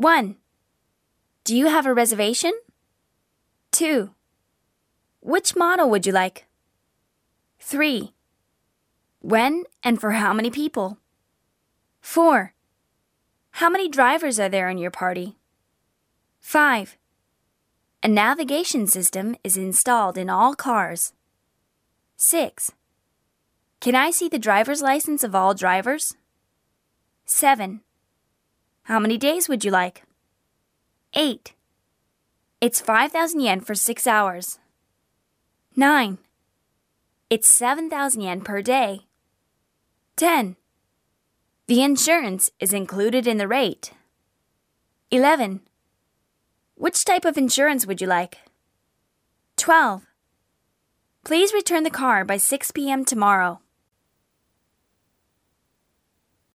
1. Do you have a reservation? 2. Which model would you like? 3. When and for how many people? 4. How many drivers are there in your party? 5. A navigation system is installed in all cars. 6. Can I see the driver's license of all drivers? 7. How many days would you like? 8. It's 5,000 yen for 6 hours. 9. It's 7,000 yen per day. 10. The insurance is included in the rate. 11. Which type of insurance would you like? 12. Please return the car by 6 p.m. tomorrow.